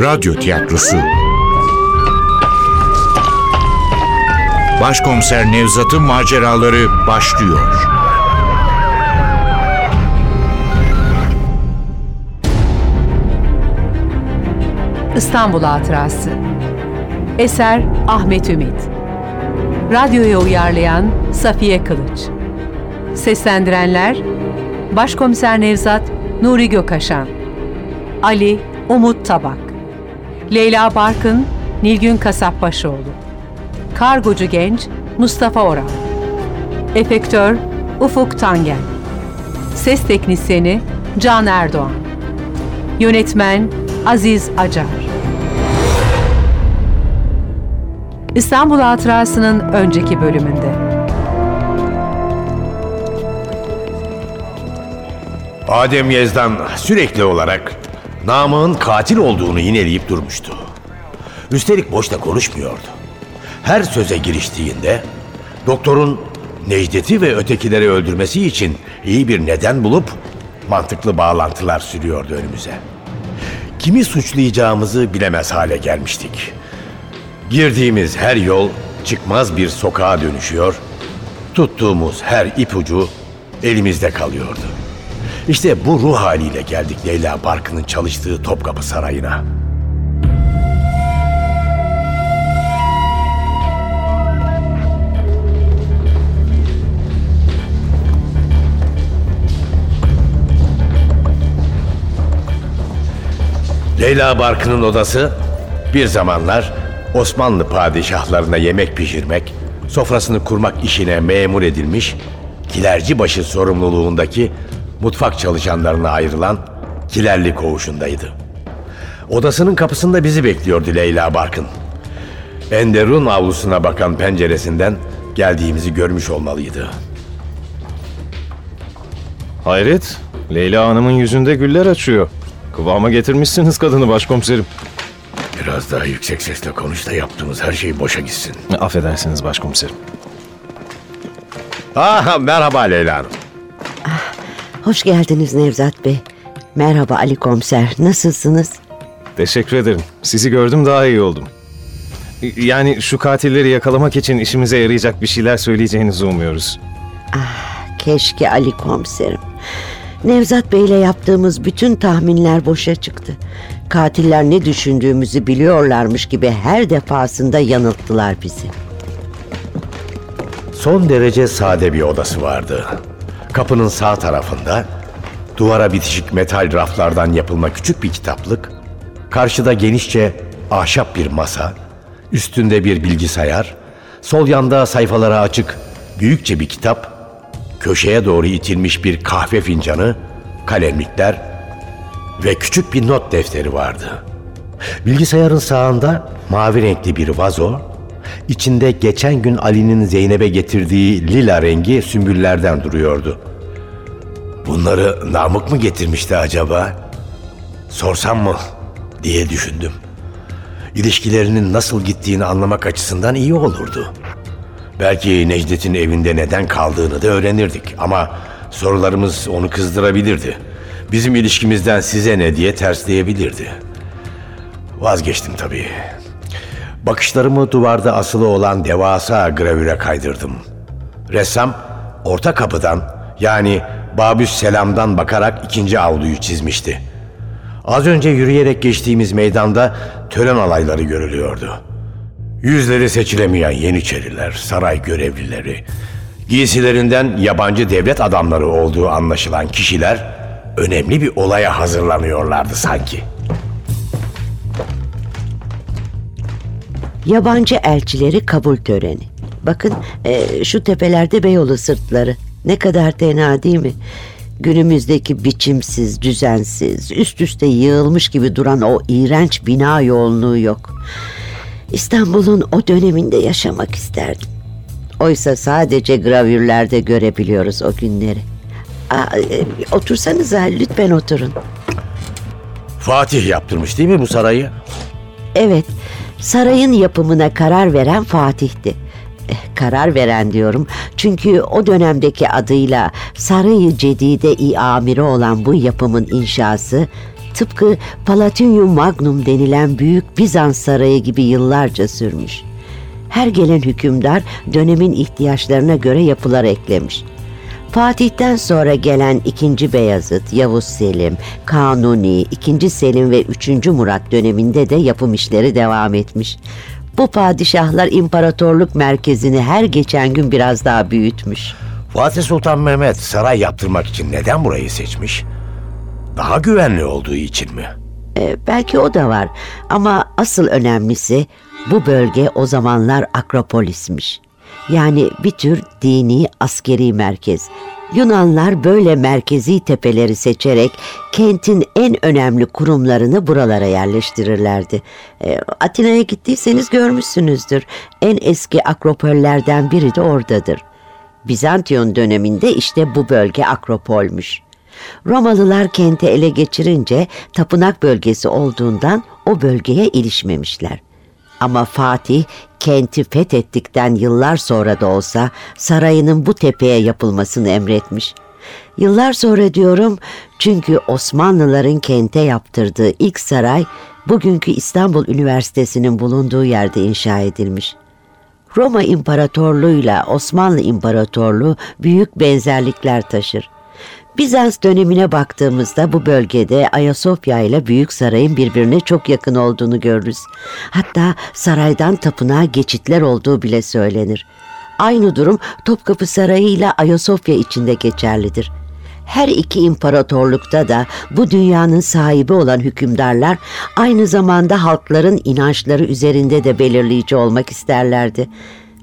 Radyo Tiyatrosu. Başkomiser Nevzat'ın maceraları başlıyor. İstanbul Hatırası. Eser Ahmet Ümit. Radyoya uyarlayan Safiye Kılıç. Seslendirenler Başkomiser Nevzat Nuri Gökaşan Ali Umut Tabak Leyla Barkın Nilgün Kasapbaşoğlu. Kargocu Genç Mustafa Oral. Efektör Ufuk Tangel. Ses Teknisyeni Can Erdoğan. Yönetmen Aziz Acar. İstanbul Hatırası'nın önceki bölümünde. Adem Yezdan sürekli olarak Namık'ın katil olduğunu yineleyip durmuştu. Üstelik boşta konuşmuyordu. Her söze giriştiğinde doktorun Necdet'i ve ötekileri öldürmesi için iyi bir neden bulup mantıklı bağlantılar sürüyordu önümüze. Kimi suçlayacağımızı bilemez hale gelmiştik. Girdiğimiz her yol çıkmaz bir sokağa dönüşüyor. Tuttuğumuz her ipucu elimizde kalıyordu. İşte bu ruh haliyle geldik Leyla Barkın'ın çalıştığı Topkapı Sarayı'na. Leyla Barkın'ın odası bir zamanlar Osmanlı padişahlarına yemek pişirmek, sofrasını kurmak işine memur edilmiş, kilercibaşı sorumluluğundaki mutfak çalışanlarına ayrılan kilerli koğuşundaydı. Odasının kapısında bizi bekliyordu Leyla Barkın. Enderun avlusuna bakan penceresinden geldiğimizi görmüş olmalıydı. Hayret, Leyla Hanım'ın yüzünde güller açıyor. Kıvama getirmişsiniz kadını başkomiserim. Biraz daha yüksek sesle konuş da yaptığımız her şey boşa gitsin. Affedersiniz başkomiserim. Aha, merhaba Leyla Hanım. Hoş geldiniz Nevzat Bey. Merhaba Ali Komiser, nasılsınız? Teşekkür ederim. Sizi gördüm daha iyi oldum. Yani şu katilleri yakalamak için işimize yarayacak bir şeyler söyleyeceğinizi umuyoruz. Keşke Ali Komiserim. Nevzat Bey ile yaptığımız bütün tahminler boşa çıktı. Katiller ne düşündüğümüzü biliyorlarmış gibi her defasında yanılttılar bizi. Son derece sade bir odası vardı. Kapının sağ tarafında duvara bitişik metal raflardan yapılma küçük bir kitaplık, karşıda genişçe ahşap bir masa, üstünde bir bilgisayar, sol yanda sayfalara açık büyükçe bir kitap, köşeye doğru itilmiş bir kahve fincanı, kalemlikler ve küçük bir not defteri vardı. Bilgisayarın sağında mavi renkli bir vazo, içinde geçen gün Ali'nin Zeynep'e getirdiği lila rengi sümbüllerden duruyordu. Bunları Namık mı getirmişti acaba? Sorsam mı diye düşündüm. İlişkilerinin nasıl gittiğini anlamak açısından iyi olurdu. Belki Necdet'in evinde neden kaldığını da öğrenirdik ama sorularımız onu kızdırabilirdi. Bizim ilişkimizden size ne diye tersleyebilirdi. Vazgeçtim tabii. Bakışlarımı duvarda asılı olan devasa gravüre kaydırdım. Ressam orta kapıdan yani Babüs Selam'dan bakarak ikinci avluyu çizmişti. Az önce yürüyerek geçtiğimiz meydanda tören alayları görülüyordu. Yüzleri seçilemeyen Yeniçeriler, saray görevlileri, giysilerinden yabancı devlet adamları olduğu anlaşılan kişiler önemli bir olaya hazırlanıyorlardı sanki. Yabancı elçileri kabul töreni. Bakın e, şu tepelerde Beyoğlu sırtları. Ne kadar tenha değil mi? Günümüzdeki biçimsiz, düzensiz, üst üste yığılmış gibi duran o iğrenç bina yoğunluğu yok. İstanbul'un o döneminde yaşamak isterdim. Oysa sadece gravürlerde görebiliyoruz o günleri. Aa, e, otursanıza lütfen oturun. Fatih yaptırmış değil mi bu sarayı? Evet, sarayın yapımına karar veren Fatih'ti. Eh, Karar veren diyorum çünkü o dönemdeki adıyla Sarayı Cedide-i Amiri olan bu yapımın inşası tıpkı Palatium Magnum denilen büyük Bizans sarayı gibi yıllarca sürmüş. Her gelen hükümdar dönemin ihtiyaçlarına göre yapılar eklemiş. Fatih'ten sonra gelen 2. Beyazıt, Yavuz Selim, Kanuni, 2. Selim ve 3. Murat döneminde de yapım işleri devam etmiş. Bu padişahlar imparatorluk merkezini her geçen gün biraz daha büyütmüş. Fatih Sultan Mehmet saray yaptırmak için neden burayı seçmiş? Daha güvenli olduğu için mi? Ee, belki o da var ama asıl önemlisi bu bölge o zamanlar Akropolis'miş. Yani bir tür dini askeri merkez. Yunanlar böyle merkezi tepeleri seçerek kentin en önemli kurumlarını buralara yerleştirirlerdi. Ee, Atina'ya gittiyseniz görmüşsünüzdür. En eski akropollerden biri de oradadır. Bizantiyon döneminde işte bu bölge Akropol'müş. Romalılar kenti ele geçirince tapınak bölgesi olduğundan o bölgeye ilişmemişler. Ama Fatih kenti fethettikten yıllar sonra da olsa sarayının bu tepeye yapılmasını emretmiş. Yıllar sonra diyorum çünkü Osmanlıların kente yaptırdığı ilk saray bugünkü İstanbul Üniversitesi'nin bulunduğu yerde inşa edilmiş. Roma İmparatorluğu'yla Osmanlı İmparatorluğu büyük benzerlikler taşır. Bizans dönemine baktığımızda bu bölgede Ayasofya ile Büyük Saray'ın birbirine çok yakın olduğunu görürüz. Hatta saraydan tapınağa geçitler olduğu bile söylenir. Aynı durum Topkapı Sarayı ile Ayasofya içinde geçerlidir. Her iki imparatorlukta da bu dünyanın sahibi olan hükümdarlar aynı zamanda halkların inançları üzerinde de belirleyici olmak isterlerdi.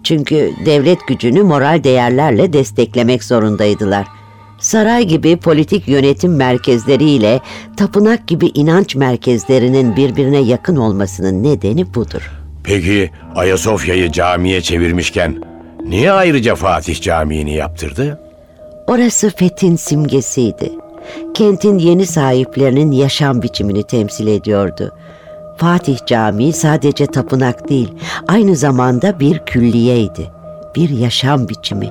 Çünkü devlet gücünü moral değerlerle desteklemek zorundaydılar.'' Saray gibi politik yönetim merkezleriyle tapınak gibi inanç merkezlerinin birbirine yakın olmasının nedeni budur. Peki Ayasofya'yı camiye çevirmişken niye ayrıca Fatih Camii'ni yaptırdı? Orası fethin simgesiydi. Kentin yeni sahiplerinin yaşam biçimini temsil ediyordu. Fatih Camii sadece tapınak değil, aynı zamanda bir külliyeydi, bir yaşam biçimi.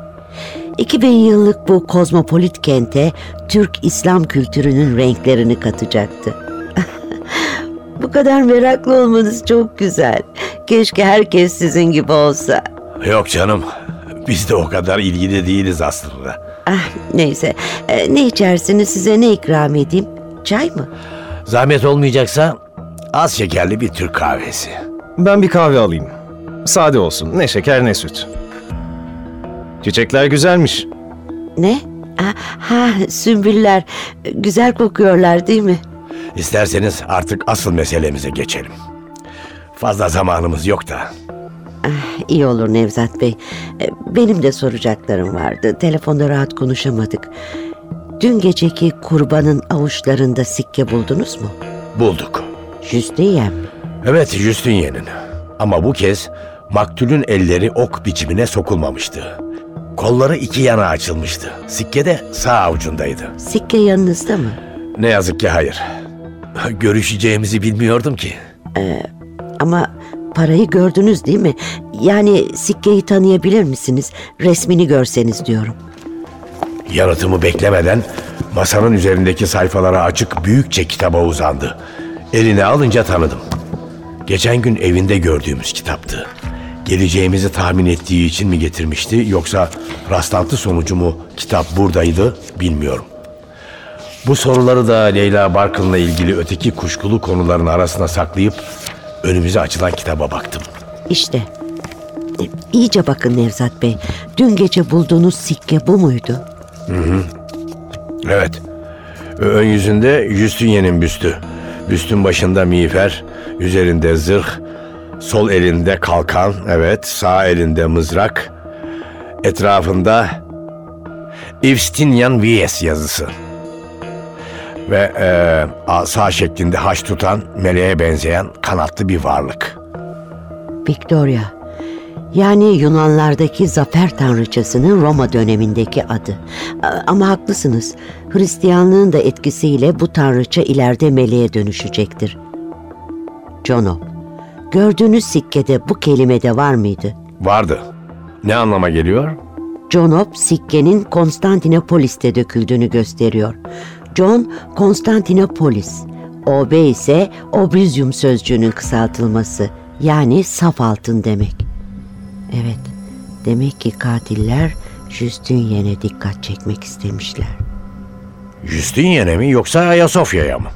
2000 yıllık bu kozmopolit kente Türk İslam kültürünün renklerini katacaktı. bu kadar meraklı olmanız çok güzel. Keşke herkes sizin gibi olsa. Yok canım, biz de o kadar ilgili değiliz aslında. Ah, neyse, Ee, ne içersiniz size ne ikram edeyim? Çay mı? Zahmet olmayacaksa az şekerli bir Türk kahvesi. Ben bir kahve alayım. Sade olsun. Ne şeker ne süt. Çiçekler güzelmiş. Ne? Ah, ha, sümbüller. Güzel kokuyorlar değil mi? İsterseniz artık asıl meselemize geçelim. Fazla zamanımız yok da. İyi olur Nevzat Bey. Ee, Benim de soracaklarım vardı. Telefonda rahat konuşamadık. Dün geceki kurbanın avuçlarında sikke buldunuz mu? Bulduk. Justiyem. Evet Justinian'in. Ama bu kez maktulün elleri ok biçimine sokulmamıştı. Kolları iki yana açılmıştı. Sikke de sağ avucundaydı. Sikke yanınızda mı? Ne yazık ki hayır. Görüşeceğimizi bilmiyordum ki. Ama parayı gördünüz değil mi? Yani sikkeyi tanıyabilir misiniz? Resmini görseniz diyorum. Yanıtımı beklemeden masanın üzerindeki sayfalara açık büyükçe kitaba uzandı. Eline alınca tanıdım. Geçen gün evinde gördüğümüz kitaptı. Geleceğimizi tahmin ettiği için mi getirmişti yoksa rastlantı sonucu mu kitap buradaydı bilmiyorum. Bu soruları da Leyla Barkın'la ilgili öteki kuşkulu konuların arasına saklayıp önümüze açılan kitaba baktım. İşte. İyice bakın Nevzat Bey. Dün gece bulduğunuz sikke bu muydu? Evet. Ön yüzünde Justinian'in büstü. Büstün başında miğfer, üzerinde zırh, sol elinde kalkan, evet, sağ elinde mızrak. Etrafında Evstinian Vies yazısı. Ve eee, asa şeklinde haç tutan, meleğe benzeyen kanatlı bir varlık. Victoria. Yani Yunanlardaki zafer tanrıçasının Roma dönemindeki adı. Ama haklısınız. Hristiyanlığın da etkisiyle bu tanrıça ileride meleğe dönüşecektir. Jono. Gördüğünüz sikkede bu kelime de var mıydı? Vardı. Ne anlama geliyor? Jonop sikkenin Konstantinopolis'te döküldüğünü gösteriyor. John Konstantinopolis. OB ise obrizyum sözcüğünün kısaltılması. Yani saf altın demek. Evet, demek ki katiller Justinian'e dikkat çekmek istemişler. Justinian'e mi yoksa Ayasofya'ya mı?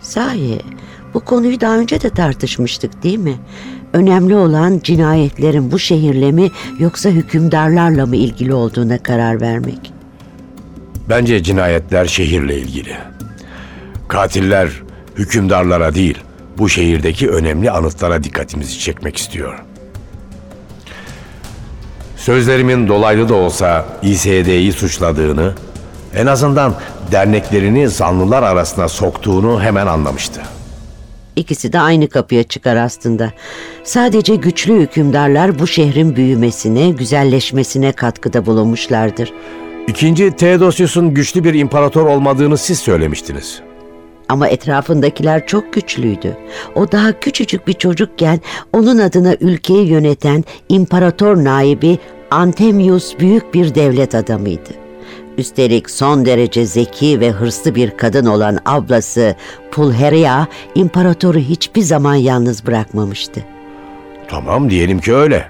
Sahi, bu konuyu daha önce de tartışmıştık değil mi? Önemli olan cinayetlerin bu şehirle mi yoksa hükümdarlarla mı ilgili olduğuna karar vermek. Bence cinayetler şehirle ilgili. Katiller hükümdarlara değil, bu şehirdeki önemli anıtlara dikkatimizi çekmek istiyor. Sözlerimin dolaylı da olsa İSD'yi suçladığını, en azından derneklerini zanlılar arasına soktuğunu hemen anlamıştı. İkisi de aynı kapıya çıkar aslında. Sadece güçlü hükümdarlar bu şehrin büyümesine, güzelleşmesine katkıda bulunmuşlardır. İkinci Theodosius'un güçlü bir imparator olmadığını siz söylemiştiniz. Ama etrafındakiler çok güçlüydü. O daha küçücük bir çocukken onun adına ülkeyi yöneten imparator naibi Antemius büyük bir devlet adamıydı. Üstelik son derece zeki ve hırslı bir kadın olan ablası Pulheria imparatoru hiçbir zaman yalnız bırakmamıştı. Tamam diyelim ki öyle.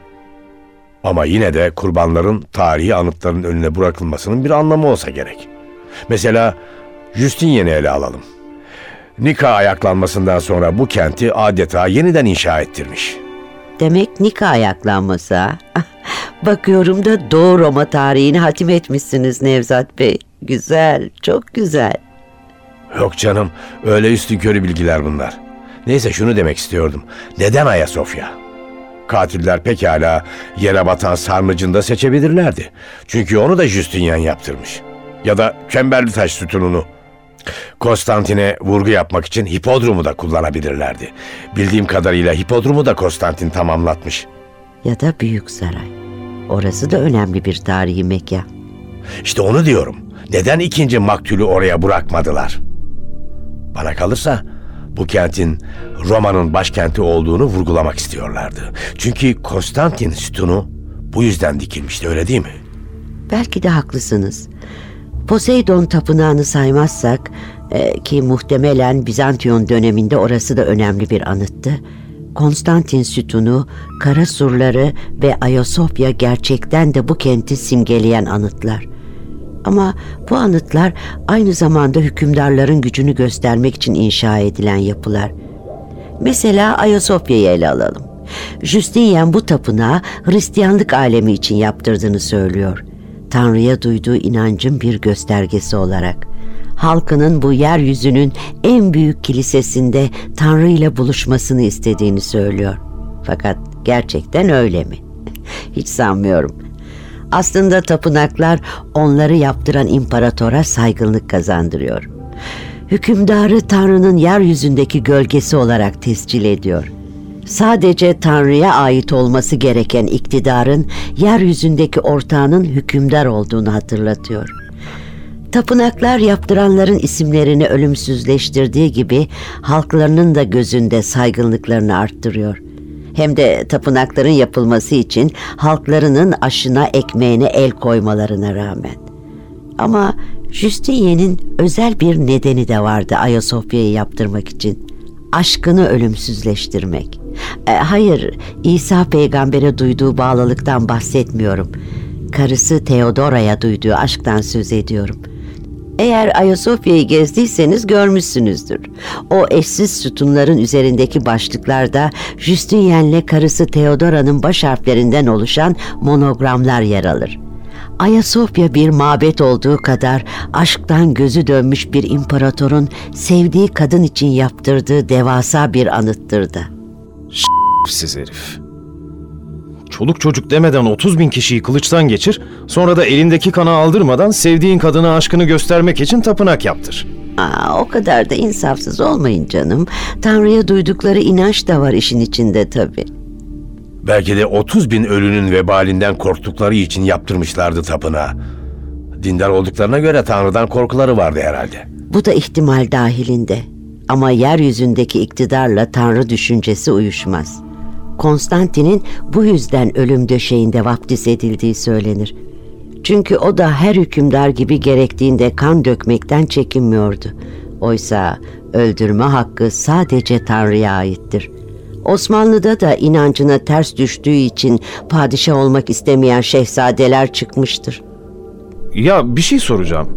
Ama yine de kurbanların tarihi anıtların önüne bırakılmasının bir anlamı olsa gerek. Mesela Justinian'i ele alalım. Nika ayaklanmasından sonra bu kenti adeta yeniden inşa ettirmiş. Demek Nika ayaklanması ha? Bakıyorum da Doğu Roma tarihini hatim etmişsiniz Nevzat Bey. Güzel, çok güzel. Yok canım, öyle üstün körü bilgiler bunlar. Neyse şunu demek istiyordum. Neden Ayasofya? Katiller pekala yere batan sarnıcını da seçebilirlerdi. Çünkü onu da Justinian yaptırmış. Ya da Çemberli Taş sütununu. Konstantin'e vurgu yapmak için hipodromu da kullanabilirlerdi. Bildiğim kadarıyla hipodromu da Konstantin tamamlatmış. Ya da Büyük Saray. Orası da önemli bir tarihi mekan. İşte onu diyorum. Neden ikinci maktulü oraya bırakmadılar? Bana kalırsa bu kentin Roma'nın başkenti olduğunu vurgulamak istiyorlardı. Çünkü Konstantin sütunu bu yüzden dikilmişti öyle değil mi? Belki de haklısınız. Poseidon tapınağını saymazsak e, ki muhtemelen Bizantiyon döneminde orası da önemli bir anıttı. Konstantin sütunu, kara surları ve Ayasofya gerçekten de bu kenti simgeleyen anıtlar. Ama bu anıtlar aynı zamanda hükümdarların gücünü göstermek için inşa edilen yapılar. Mesela Ayasofya'yı ele alalım. Justinian bu tapınağı Hristiyanlık alemi için yaptırdığını söylüyor. Tanrı'ya duyduğu inancın bir göstergesi olarak. Halkının bu yeryüzünün en büyük kilisesinde Tanrı ile buluşmasını istediğini söylüyor. Fakat gerçekten öyle mi? Hiç sanmıyorum. Aslında tapınaklar onları yaptıran imparatora saygınlık kazandırıyor. Hükümdarı Tanrı'nın yeryüzündeki gölgesi olarak tescil ediyor. Sadece Tanrı'ya ait olması gereken iktidarın yeryüzündeki ortağının hükümdar olduğunu hatırlatıyor. Tapınaklar yaptıranların isimlerini ölümsüzleştirdiği gibi halklarının da gözünde saygınlıklarını arttırıyor hem de tapınakların yapılması için halklarının aşına ekmeğine el koymalarına rağmen. Ama Justinian'in özel bir nedeni de vardı Ayasofya'yı yaptırmak için. Aşkını ölümsüzleştirmek. E, hayır, İsa peygambere duyduğu bağlılıktan bahsetmiyorum. Karısı Theodora'ya duyduğu aşktan söz ediyorum.'' Eğer Ayasofya'yı gezdiyseniz görmüşsünüzdür. O eşsiz sütunların üzerindeki başlıklarda Justinian'le karısı Theodora'nın baş harflerinden oluşan monogramlar yer alır. Ayasofya bir mabet olduğu kadar aşktan gözü dönmüş bir imparatorun sevdiği kadın için yaptırdığı devasa bir anıttır da. Siz herif. Çoluk çocuk demeden 30 bin kişiyi kılıçtan geçir, sonra da elindeki kanı aldırmadan sevdiğin kadına aşkını göstermek için tapınak yaptır. Aa, o kadar da insafsız olmayın canım. Tanrı'ya duydukları inanç da var işin içinde tabii. Belki de 30 bin ölünün vebalinden korktukları için yaptırmışlardı tapınağı. Dindar olduklarına göre Tanrı'dan korkuları vardı herhalde. Bu da ihtimal dahilinde. Ama yeryüzündeki iktidarla Tanrı düşüncesi uyuşmaz. Konstantin'in bu yüzden ölüm döşeğinde vaftiz edildiği söylenir. Çünkü o da her hükümdar gibi gerektiğinde kan dökmekten çekinmiyordu. Oysa öldürme hakkı sadece Tanrı'ya aittir. Osmanlı'da da inancına ters düştüğü için padişah olmak istemeyen şehzadeler çıkmıştır. Ya bir şey soracağım.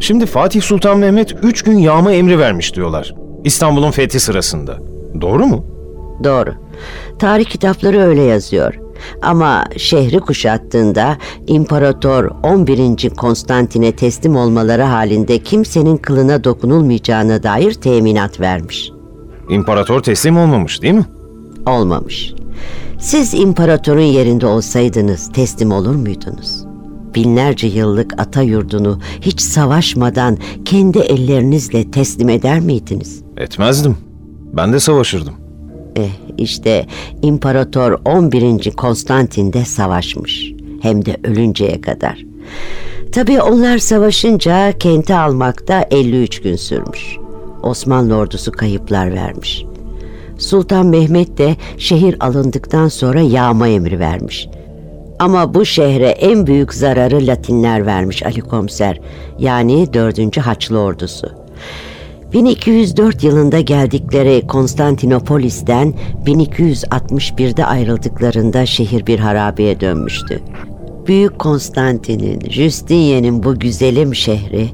Şimdi Fatih Sultan Mehmet 3 gün yağma emri vermiş diyorlar. İstanbul'un fethi sırasında. Doğru mu? Doğru. Tarih kitapları öyle yazıyor. Ama şehri kuşattığında İmparator 11. Konstantin'e teslim olmaları halinde kimsenin kılına dokunulmayacağına dair teminat vermiş. İmparator teslim olmamış değil mi? Olmamış. Siz imparatorun yerinde olsaydınız teslim olur muydunuz? Binlerce yıllık ata yurdunu hiç savaşmadan kendi ellerinizle teslim eder miydiniz? Etmezdim. Ben de savaşırdım. Eh işte İmparator 11. Konstantin de savaşmış. Hem de ölünceye kadar. Tabii onlar savaşınca kenti almakta 53 gün sürmüş. Osmanlı ordusu kayıplar vermiş. Sultan Mehmet de şehir alındıktan sonra yağma emri vermiş. Ama bu şehre en büyük zararı Latinler vermiş Ali Komiser. Yani 4. Haçlı ordusu. 1204 yılında geldikleri Konstantinopolis'ten 1261'de ayrıldıklarında şehir bir harabeye dönmüştü. Büyük Konstantin'in, Justinian'in bu güzelim şehri,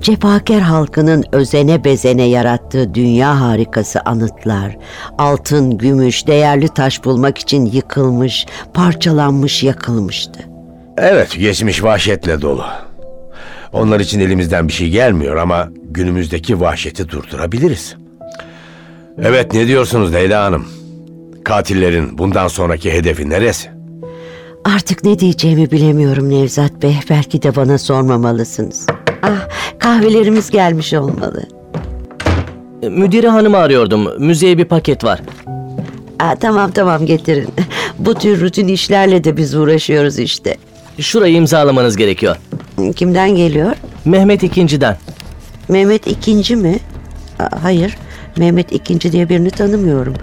cefakar halkının özene bezene yarattığı dünya harikası anıtlar, altın, gümüş, değerli taş bulmak için yıkılmış, parçalanmış, yakılmıştı. Evet, geçmiş vahşetle dolu. Onlar için elimizden bir şey gelmiyor ama günümüzdeki vahşeti durdurabiliriz. Evet, ne diyorsunuz Leyla Hanım? Katillerin bundan sonraki hedefi neresi? Artık ne diyeceğimi bilemiyorum Nevzat Bey. Belki de bana sormamalısınız. Ah, kahvelerimiz gelmiş olmalı. Müdire hanımı arıyordum. Müzeye bir paket var. Aa, tamam tamam getirin. Bu tür rutin işlerle de biz uğraşıyoruz işte. Şurayı imzalamanız gerekiyor. Kimden geliyor? Mehmet ikinciden. Mehmet ikinci mi? Hayır. Mehmet ikinci diye birini tanımıyorum.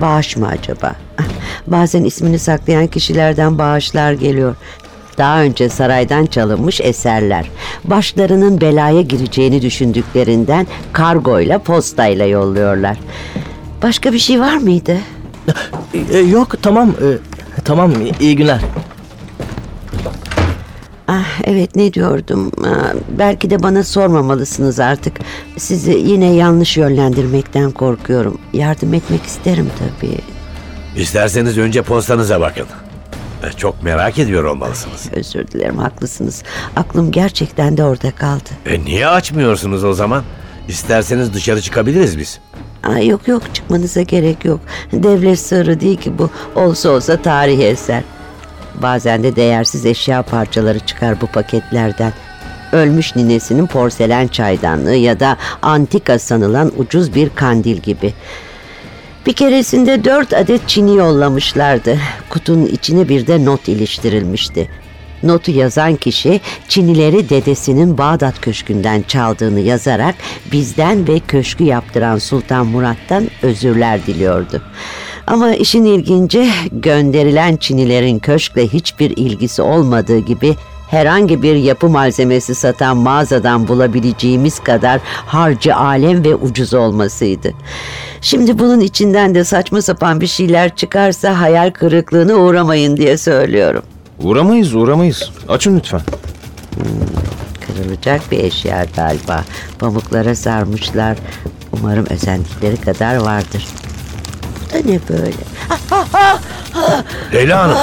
Bağış mı acaba? Bazen ismini saklayan kişilerden bağışlar geliyor. Daha önce saraydan çalınmış eserler. Başlarının belaya gireceğini düşündüklerinden kargoyla postayla yolluyorlar. Başka bir şey var mıydı? Ee, yok tamam. ee, tamam iyi günler. Ah evet ne diyordum? Ah, belki de bana sormamalısınız artık. Sizi yine yanlış yönlendirmekten korkuyorum. Yardım etmek isterim tabii. İsterseniz önce postanıza bakın. E, Çok merak ediyor olmalısınız. Özür dilerim haklısınız. Aklım gerçekten de orada kaldı. E niye açmıyorsunuz o zaman? İsterseniz dışarı çıkabiliriz biz. Ay yok yok çıkmanıza gerek yok. Devlet sırrı değil ki bu. Olsa olsa tarihi eser. Bazen de değersiz eşya parçaları çıkar bu paketlerden. Ölmüş ninesinin porselen çaydanlığı ya da antika sanılan ucuz bir kandil gibi. Bir keresinde dört adet çini yollamışlardı. Kutunun içine bir de not iliştirilmişti. Notu yazan kişi Çinileri dedesinin Bağdat Köşkü'nden çaldığını yazarak bizden ve köşkü yaptıran Sultan Murat'tan özürler diliyordu. Ama işin ilginci gönderilen Çinilerin köşkle hiçbir ilgisi olmadığı gibi herhangi bir yapı malzemesi satan mağazadan bulabileceğimiz kadar harcı alem ve ucuz olmasıydı. Şimdi bunun içinden de saçma sapan bir şeyler çıkarsa hayal kırıklığına uğramayın diye söylüyorum. Uğramayız uğramayız. Açın lütfen. Kırılacak bir eşya galiba. Pamuklara sarmışlar. Umarım özendikleri kadar vardır. Da ne böyle? Leyla Hanım,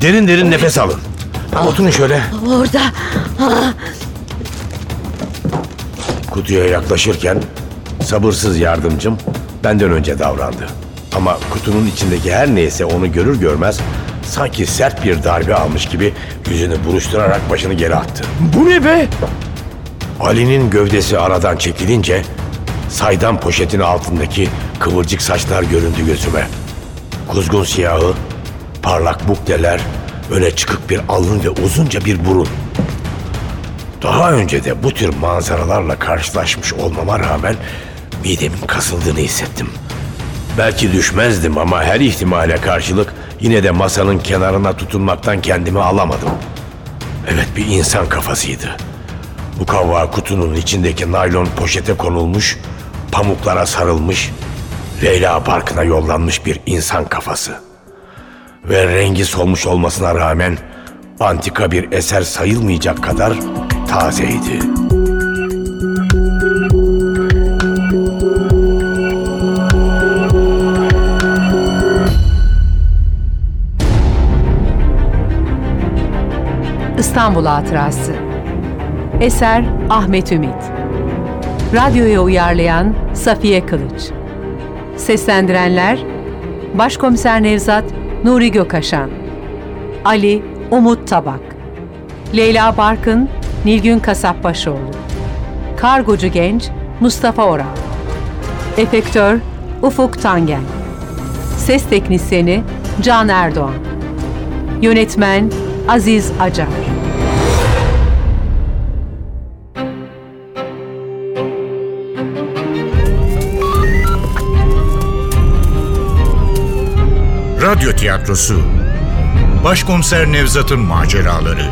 derin derin nefes alın. Oturun şöyle. Orada. Kutuya yaklaşırken sabırsız yardımcım benden önce davrandı. Ama kutunun içindeki her neyse onu görür görmez sanki sert bir darbe almış gibi yüzünü buruşturarak başını geri attı. Bu ne be? Ali'nin gövdesi aradan çekilince saydam poşetin altındaki kıvırcık saçlar göründü gözüme. Kuzgun siyahı, parlak bukleler, öne çıkık bir alın ve uzunca bir burun. Daha önce de bu tür manzaralarla karşılaşmış olmama rağmen midemin kasıldığını hissettim. Belki düşmezdim ama her ihtimale karşılık yine de masanın kenarına tutunmaktan kendimi alamadım. Evet bir insan kafasıydı. Bu kavva kutunun içindeki naylon poşete konulmuş, pamuklara sarılmış, Leyla Parkı'na yollanmış bir insan kafası. Ve rengi solmuş olmasına rağmen antika bir eser sayılmayacak kadar tazeydi. İstanbul Hatırası Eser Ahmet Ümit Radyoya uyarlayan Safiye Kılıç. Seslendirenler Başkomiser Nevzat Nuri Gökaşan Ali Umut Tabak Leyla Barkın Nilgün Kasapbaşoğlu Kargocu Genç Mustafa Oral Efektör Ufuk Tangen Ses Teknisyeni Can Erdoğan Yönetmen Aziz Acar Radyo Tiyatrosu. Başkomiser Nevzat'ın Maceraları.